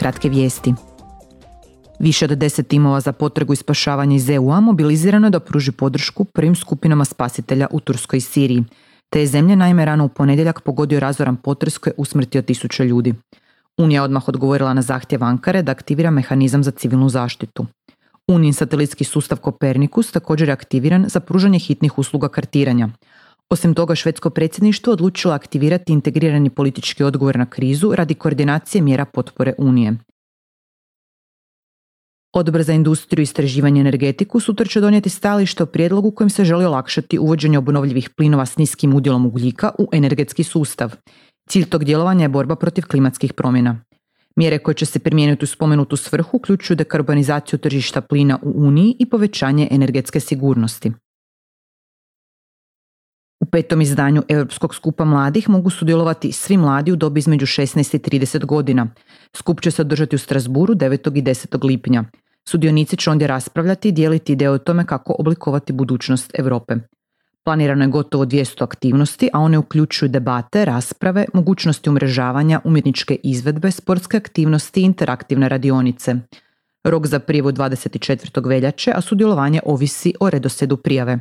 kratke vijesti. Više od deset timova za potragu i spašavanje iz EU-a mobilizirano je da pruži podršku prvim skupinama spasitelja u Turskoj i Siriji. Te je zemlje naime rano u ponedjeljak pogodio razoran potres koji je usmrtio tisuće ljudi. Unija odmah odgovorila na zahtjev Ankare da aktivira mehanizam za civilnu zaštitu. Unijin satelitski sustav Kopernikus također je aktiviran za pružanje hitnih usluga kartiranja. Osim toga, švedsko predsjedništvo odlučilo aktivirati integrirani politički odgovor na krizu radi koordinacije mjera potpore Unije. Odbor za industriju i istraživanje energetiku sutra će donijeti stajalište o prijedlogu kojim se želi olakšati uvođenje obnovljivih plinova s niskim udjelom ugljika u energetski sustav. Cilj tog djelovanja je borba protiv klimatskih promjena. Mjere koje će se primijeniti u spomenutu svrhu uključuju dekarbonizaciju tržišta plina u Uniji i povećanje energetske sigurnosti. Petom izdanju Europskog skupa mladih mogu sudjelovati svi mladi u dobi između 16 i 30 godina. Skup će se održati u Strasburu 9. i 10. lipnja. Sudionici će ondje raspravljati i dijeliti ideje o tome kako oblikovati budućnost Europe. Planirano je gotovo 200 aktivnosti, a one uključuju debate, rasprave, mogućnosti umrežavanja, umjetničke izvedbe, sportske aktivnosti i interaktivne radionice. Rok za prijevu 24. veljače, a sudjelovanje ovisi o redosedu prijave.